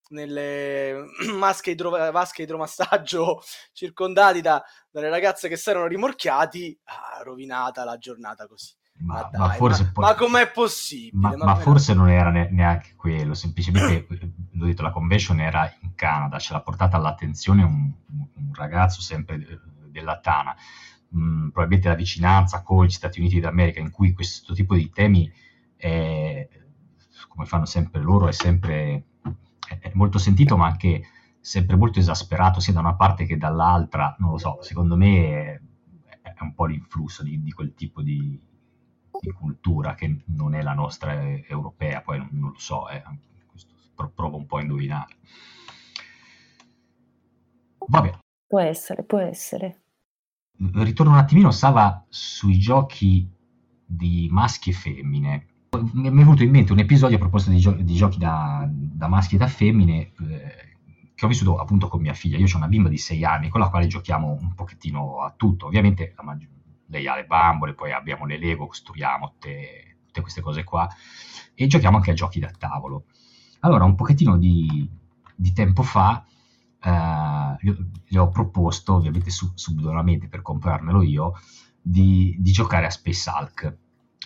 nelle masche idro, vasche idromassaggio circondati da, dalle ragazze che si erano rimorchiati, ah, rovinata la giornata così. Ma, ma, dai, ma, forse ma, poi, ma com'è possibile? Ma, ma forse non era ne, neanche quello, semplicemente, l'ho detto, la convention era in Canada, ce l'ha portata all'attenzione un, un ragazzo sempre della Tana, mm, probabilmente la vicinanza con gli Stati Uniti d'America in cui questo tipo di temi, è, come fanno sempre loro, è sempre è molto sentito, ma anche sempre molto esasperato sia da una parte che dall'altra, non lo so, secondo me è, è un po' l'influsso di, di quel tipo di, di cultura che non è la nostra europea, poi non, non lo so, eh, provo un po' a indovinare. Vabbè. Può essere, può essere. ritorno un attimino, Sava, sui giochi di maschi e femmine. Mi è venuto in mente un episodio a proposito di, gio- di giochi da, da, maschi e da femmine eh, che ho vissuto appunto con mia figlia. Io ho una bimba di 6 anni con la quale giochiamo un pochettino a tutto. Ovviamente maggior- lei ha le bambole, poi abbiamo le Lego, costruiamo tutte, tutte queste cose qua e giochiamo anche a giochi da tavolo. Allora, un pochettino di, di tempo fa eh, gli, ho proposto, ovviamente su, subdolamente per comprarmelo io, di, di, giocare a Space Hulk.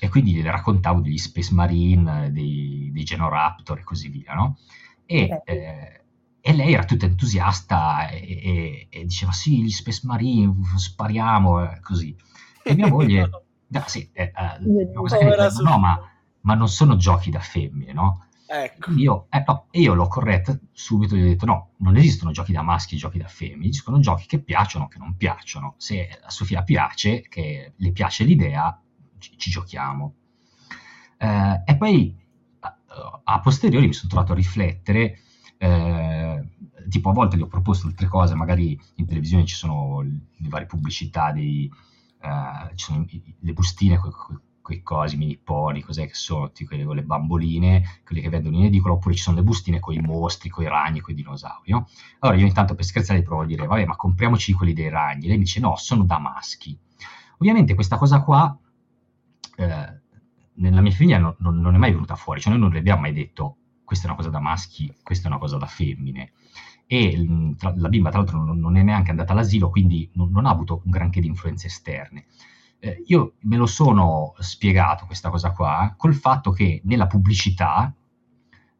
E quindi gli raccontavo degli Space Marine, dei, dei Genoraptor e così via, no? E, eh, e lei era tutta entusiasta e, e, e, diceva sì, gli Space Marine, spariamo, così. E mia moglie... no, sì, eh, eh, no, ma, ma non sono giochi da femmine, no? Ecco. Io, eh, no, io l'ho corretta subito, gli ho detto no, non esistono giochi da maschi e giochi da femmine, esistono giochi che piacciono o che non piacciono. Se a Sofia piace, che le piace l'idea, ci, ci giochiamo. Eh, e poi a, a, posteriori mi sono trovato a riflettere, eh, tipo a volte gli ho proposto altre cose, magari in televisione ci sono le varie pubblicità, dei, eh, ci sono le bustine con quei cosi, mini pony, cos'è che sono, tipo quelle, le bamboline, quelle che vendono in edicola, oppure ci sono le bustine con i mostri, con i ragni, con i dinosauri. No? Allora io intanto per scherzare provo a dire, vabbè, ma compriamoci quelli dei ragni. Lei mi dice, no, sono da maschi. Ovviamente questa cosa qua, eh, nella mia famiglia non, non, non, è mai venuta fuori, cioè noi non le abbiamo mai detto, questa è una cosa da maschi, questa è una cosa da femmine. E tra, la bimba, tra l'altro, non, non, è neanche andata all'asilo, quindi non, ha avuto un granché di influenze esterne eh, io me lo sono spiegato questa cosa qua col fatto che nella pubblicità,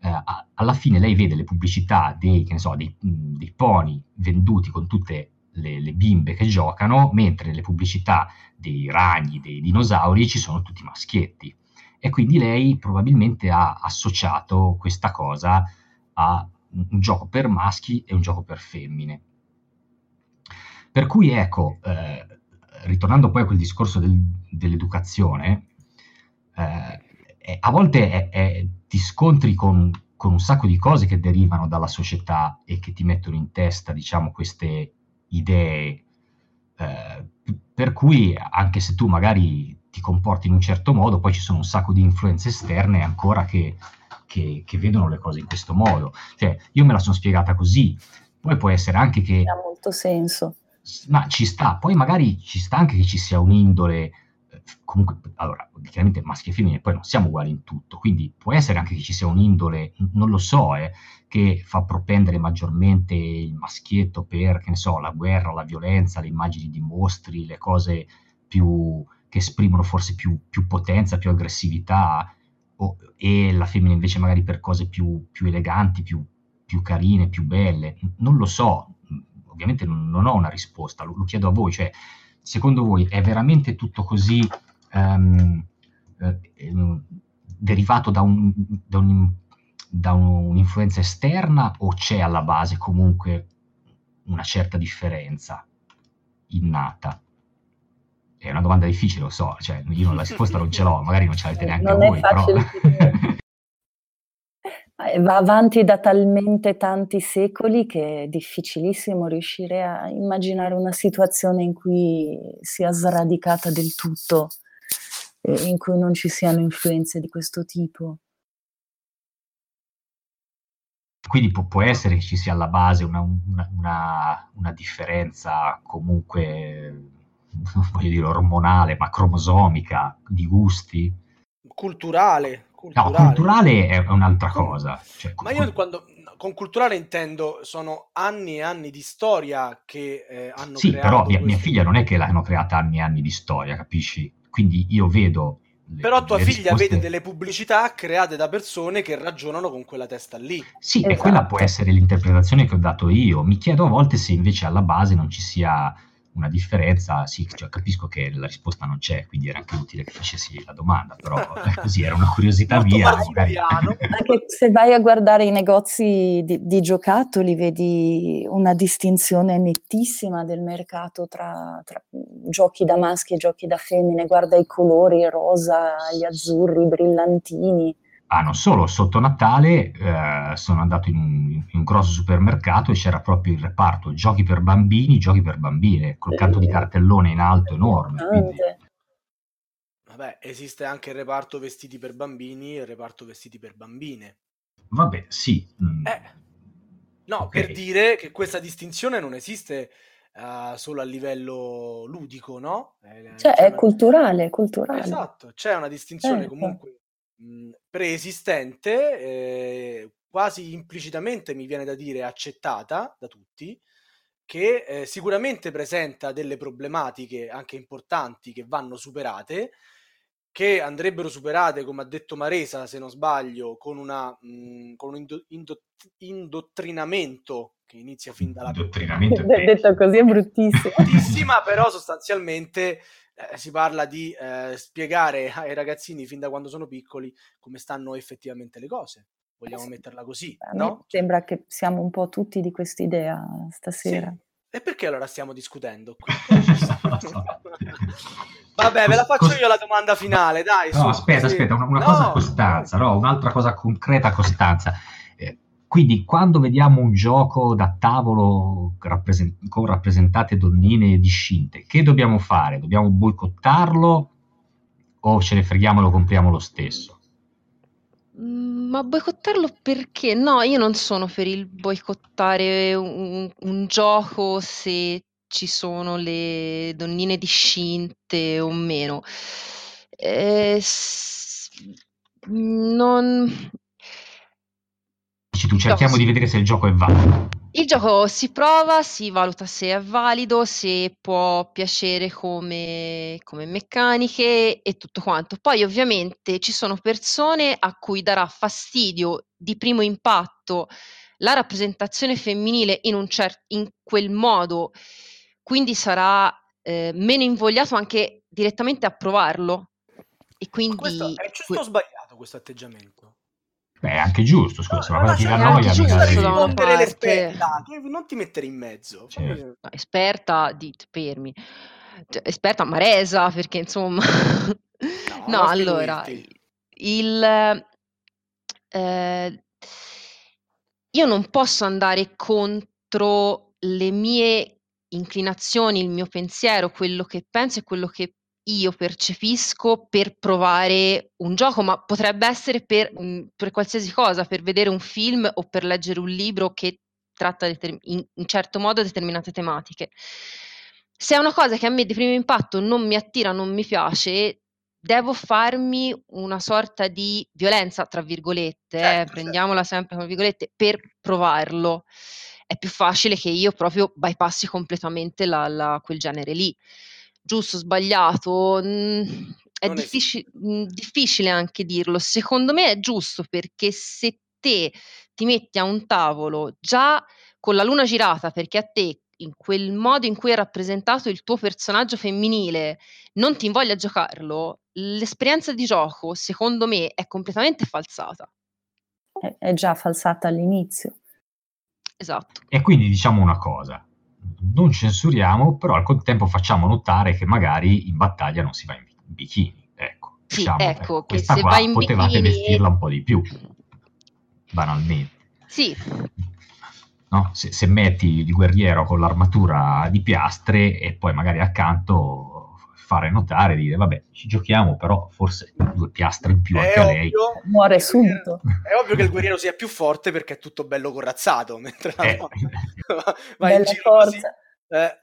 eh, alla fine lei vede le pubblicità dei, so, dei, dei pony venduti con tutte le, le, bimbe che giocano, mentre nelle pubblicità dei ragni, dei dinosauri ci sono tutti maschietti. E quindi lei probabilmente ha associato questa cosa a un gioco per maschi e un gioco per femmine. Per cui ecco, eh, ritornando poi a quel discorso del, dell'educazione, eh, a volte è, è, ti scontri con, con, un sacco di cose che derivano dalla società e che ti mettono in testa, diciamo, queste idee, eh, per cui anche se tu magari ti comporti in un certo modo, poi ci sono un sacco di influenze esterne ancora che, che, che vedono le cose in questo modo. Cioè, io me la sono spiegata così, poi può essere anche che... Ha molto senso. Ma ci sta, poi magari ci sta anche che ci sia un'indole, eh, comunque, allora, chiaramente maschi e femmine poi non siamo uguali in tutto, quindi può essere anche che ci sia un'indole, non lo so, eh, che fa propendere maggiormente il maschietto per, che ne so, la guerra, la violenza, le immagini di mostri, le cose più, che esprimono forse più, più potenza, più aggressività, o, e la femmina invece magari per cose più, più eleganti, più, più carine, più belle, non lo so, ovviamente non, ho una risposta, lo, lo, chiedo a voi, cioè secondo voi è veramente tutto così um, eh, derivato da, un, da, un, da un'influenza esterna o c'è alla base comunque una certa differenza innata? È una domanda difficile, lo so, cioè io non la risposta non ce l'ho, magari non ce l'avete neanche non voi, però... Eh, va avanti da talmente tanti secoli che è difficilissimo riuscire a immaginare una situazione in cui sia sradicata del tutto e in cui non ci siano influenze di questo tipo. Quindi può, può essere che ci sia alla base una, una, una, una differenza comunque, voglio dire, ormonale, ma cromosomica, di gusti? Culturale, culturale. No, culturale è un'altra cosa. Cioè, Ma io quando con culturale intendo sono anni e anni di storia che eh, hanno sì, creato. Sì, però mia, mia, figlia non è che l'hanno creata anni e anni di storia, capisci? Quindi io vedo. Le, però tua figlia risposte... vede delle pubblicità create da persone che ragionano con quella testa lì. Sì, esatto. e quella può essere l'interpretazione che ho dato io. Mi chiedo a volte se invece alla base non ci sia una differenza, sì, cioè, capisco che la risposta non c'è, quindi era anche utile che facessi la domanda, però così era una curiosità mia. Magari... Anche se vai a guardare i negozi di, di, giocattoli, vedi una distinzione nettissima del mercato tra, tra, giochi da maschi e giochi da femmine, guarda i colori, il rosa, gli azzurri, i brillantini, Ah, non solo, sotto Natale eh, sono andato in un, in un, grosso supermercato e c'era proprio il reparto giochi per bambini, giochi per bambine, col canto di cartellone in alto enorme. Quindi... Vabbè, esiste anche il reparto vestiti per bambini e il reparto vestiti per bambine. Vabbè, sì. Mm. Eh. No, okay. per dire che questa distinzione non esiste uh, solo a livello ludico, no? Eh, cioè, è una... culturale, culturale. Esatto, c'è una distinzione certo. comunque preesistente, eh, quasi implicitamente mi viene da dire accettata da tutti, che eh, sicuramente presenta delle problematiche anche importanti che vanno superate, che andrebbero superate, come ha detto Maresa, se non sbaglio, con, una, mh, con un indo- indo- indottrinamento che inizia fin dalla... Indottrinamento detto così è bruttissimo. bruttissima, però sostanzialmente eh, si parla di eh, spiegare ai ragazzini fin da quando sono piccoli come stanno effettivamente le cose. Vogliamo metterla così, no? Sembra che siamo un po' tutti di quest'idea stasera. Sì. E perché allora stiamo discutendo qui? Vabbè, ve la faccio io la domanda finale, dai. No, su, aspetta, così. aspetta, una, una no, cosa a Costanza, no, un'altra cosa concreta a Costanza. Quindi quando vediamo un gioco da tavolo rappresent- con rappresentate donnine discinte, che dobbiamo fare? Dobbiamo boicottarlo o ce ne freghiamo e lo compriamo lo stesso? Ma boicottarlo perché? No, io non sono per il boicottare un, un gioco se ci sono le donnine discinte o meno. Eh, s- non, Dici tu, cerchiamo di vedere se il gioco è valido. Il gioco si prova, si valuta se è valido, se può piacere come, come meccaniche e tutto quanto. Poi ovviamente ci sono persone a cui darà fastidio di primo impatto la rappresentazione femminile in, un cer- in quel modo, quindi sarà eh, meno invogliato anche direttamente a provarlo. E quindi... Ma questo è giusto o sbagliato questo atteggiamento? Beh, è anche giusto, scusa, se una cosa ti dà noia, mica rispondere l'esperta, non ti mettere in mezzo. Certo. Esperta di fermi. Cioè, esperta Maresa, perché insomma... No, no allora, il... Eh, io non posso andare contro le mie inclinazioni, il mio pensiero, quello che penso e quello che io percepisco per provare un gioco, ma potrebbe essere per, mhmm, per qualsiasi cosa, per vedere un film o per leggere un libro che tratta in un certo modo determinate tematiche. Se è una cosa che a me di primo impatto non mi attira, non mi piace, devo farmi una sorta di violenza, tra virgolette, eh, certo, prendiamola certo. sempre come virgolette, per provarlo. È più facile che io proprio bypassi completamente la, la, quel genere lì giusto, sbagliato, mh, è diffici- mh, difficile anche dirlo. Secondo me è giusto perché se te ti metti a un tavolo già con la luna girata perché a te in quel modo in cui è rappresentato il tuo personaggio femminile non ti invoglia a giocarlo, l'esperienza di gioco secondo me è completamente falsata. È, è già falsata all'inizio. Esatto. E quindi diciamo una cosa, non censuriamo, però al contempo facciamo notare che magari in battaglia non si va in bikini. Ecco, sì, diciamo, ecco, ecco questa qua potevate bikini... vestirla un po' di più, banalmente. Sì. No? Se, se, metti il guerriero con l'armatura di piastre e poi magari accanto fare notare, dire vabbè ci giochiamo però forse due piastre in più è anche ovvio, lei. muore subito. è ovvio che il guerriero sia più forte perché è tutto bello corazzato mentre la eh. va, va in giro così, eh,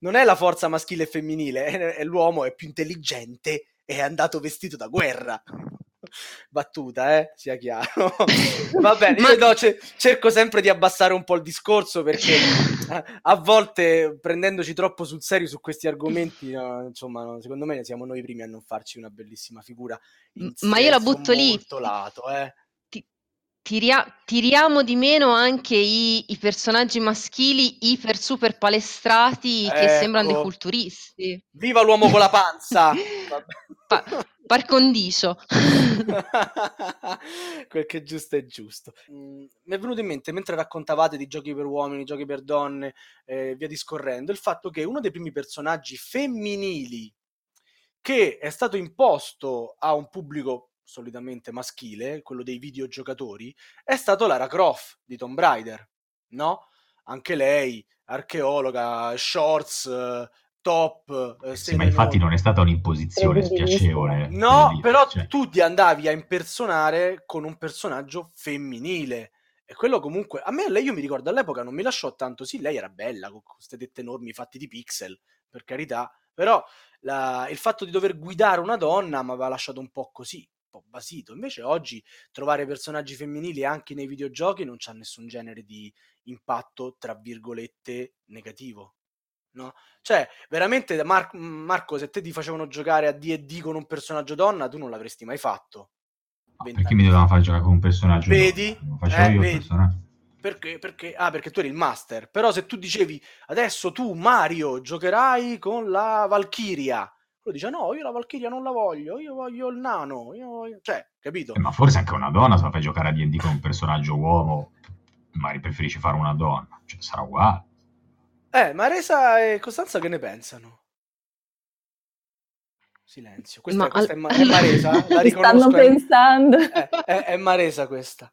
non è la forza maschile e femminile è, è l'uomo è più intelligente e è andato vestito da guerra battuta, eh, sia chiaro. Va bene, io no, c- cerco sempre di abbassare un po' il discorso perché a volte prendendoci troppo sul serio su questi argomenti, no, insomma, no, secondo me siamo noi i primi a non farci una bellissima figura. Ma io la butto lì. Lato, eh. Tiria- tiriamo di meno anche i, i, personaggi maschili iper super palestrati che ecco. sembrano dei culturisti. Viva l'uomo con la panza! pa- par condicio. Quel che è giusto è giusto. Mm, mi è venuto in mente mentre raccontavate di giochi per uomini, giochi per donne, eh, via discorrendo, il fatto che uno dei primi personaggi femminili che è stato imposto a un pubblico solitamente maschile, quello dei videogiocatori, è stato Lara Croft di Tomb Raider, no? Anche lei, archeologa, shorts, top. Eh, sì, ma infatti non è stata un'imposizione spiacevole. No, però cioè. tu ti andavi a impersonare con un personaggio femminile. E quello comunque, a me lei io mi ricordo all'epoca non mi lasciò tanto, sì, lei era bella con queste tette enormi fatti di pixel, per carità, però la, il fatto di dover guidare una donna mi aveva lasciato un po' così, un po' basito. Invece oggi trovare personaggi femminili anche nei videogiochi non c'ha nessun genere di impatto, tra virgolette, negativo. No? Cioè, veramente, Mar- Marco, se te ti facevano giocare a D&D con un personaggio donna, tu non l'avresti mai fatto. Perché mi dovevano fare giocare con un personaggio? Vedi? Facevo eh, io vedi. Perché, perché, ah, perché tu eri il master. Però se tu dicevi adesso tu, Mario, giocherai con la Valchiria. Quello dice: No, io la Valchiria non la voglio, io voglio il nano. Io voglio... Cioè, capito? Eh, ma forse anche una donna, se la fai giocare a DD con un personaggio uomo, magari preferisci fare una donna. Cioè, sarà uguale. Eh, Maresa e Costanza che ne pensano? Silenzio. Questa, Ma questa al- è, Ma- è Maresa? La Stanno pensando. è, è- è Maresa questa.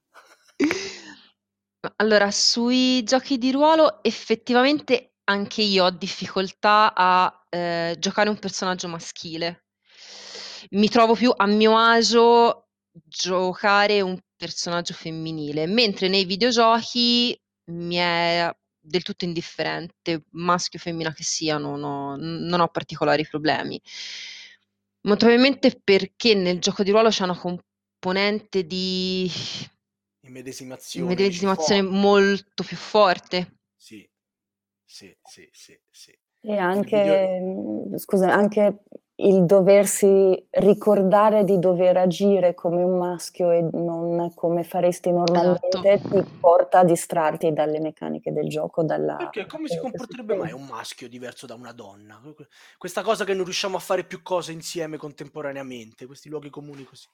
Allora, sui giochi di ruolo effettivamente anche io ho difficoltà a eh, giocare un personaggio maschile. Mi trovo più a mio agio giocare un personaggio femminile, mentre nei videogiochi mi è del tutto indifferente, maschio o femmina che sia, non ho, non ho particolari problemi. Molto probabilmente perché nel gioco di ruolo c'è una componente di Immedesimazione. medesimazione dici, forte. molto più forte. Sì, sì, sì, sì, sì. E anche, mh, scusa, anche il doversi ricordare di dover agire come un maschio e non come faresti normalmente ti porta a distrarti dalle meccaniche del gioco, dalla... Perché come si che comporterebbe mai un maschio diverso da una donna? Questa cosa che non riusciamo a fare più cose insieme contemporaneamente, questi luoghi comuni così.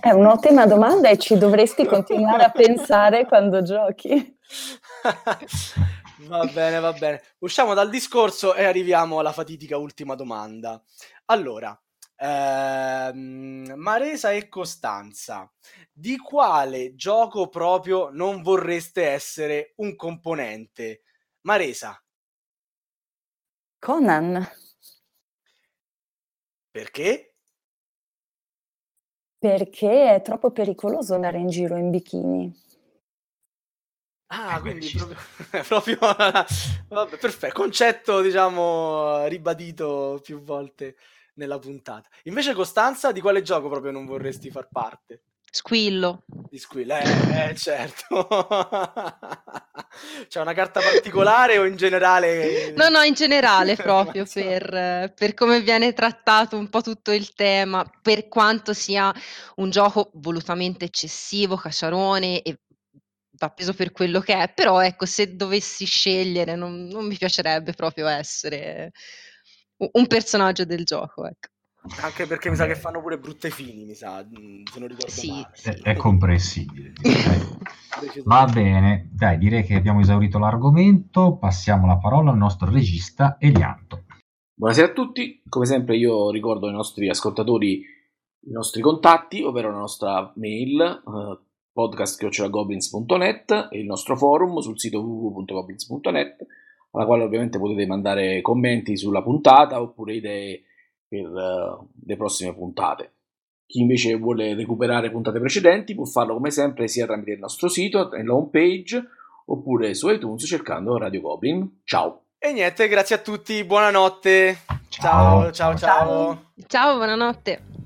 È un'ottima domanda e ci dovresti continuare a pensare quando giochi. va bene, va bene. Usciamo dal discorso e arriviamo alla fatidica ultima domanda. Allora, ehm, Maresa e Costanza, di quale gioco proprio non vorreste essere un componente? Maresa, Conan, perché? perché è troppo pericoloso andare in giro in bikini. Ah, Eh, quindi proprio, proprio vabbè, perfetto, concetto diciamo ribadito più volte nella puntata. Invece Costanza, di quale gioco proprio non vorresti far parte? Squillo. Di Squill, eh, eh, certo. C'è una carta particolare o in generale? No, no, in generale proprio per, per come viene trattato un po' tutto il tema, per quanto sia un gioco volutamente eccessivo, cacciarone e va preso per quello che è, però ecco, se dovessi scegliere non, non mi piacerebbe proprio essere un personaggio del gioco, ecco. Anche perché mi sa che fanno pure brutte fini, mi sa, mm, se non ricordo Sì, male. sì. È, è comprensibile. Va bene, dai, direi che abbiamo esaurito l'argomento. Passiamo la parola al nostro regista Elianto. Buonasera a tutti, come sempre io ricordo ai nostri ascoltatori i nostri contatti, ovvero la nostra mail eh, podcast.goblins.net e il nostro forum sul sito www.goblins.net alla quale ovviamente potete mandare commenti sulla puntata oppure idee per eh, le prossime puntate. Chi invece vuole recuperare puntate precedenti può farlo come sempre sia tramite il nostro sito, nella home page oppure su iTunes cercando Radio Goblin. Ciao! E niente, grazie a tutti, buonanotte. Ciao, ciao, Ciao. ciao. Ciao, buonanotte.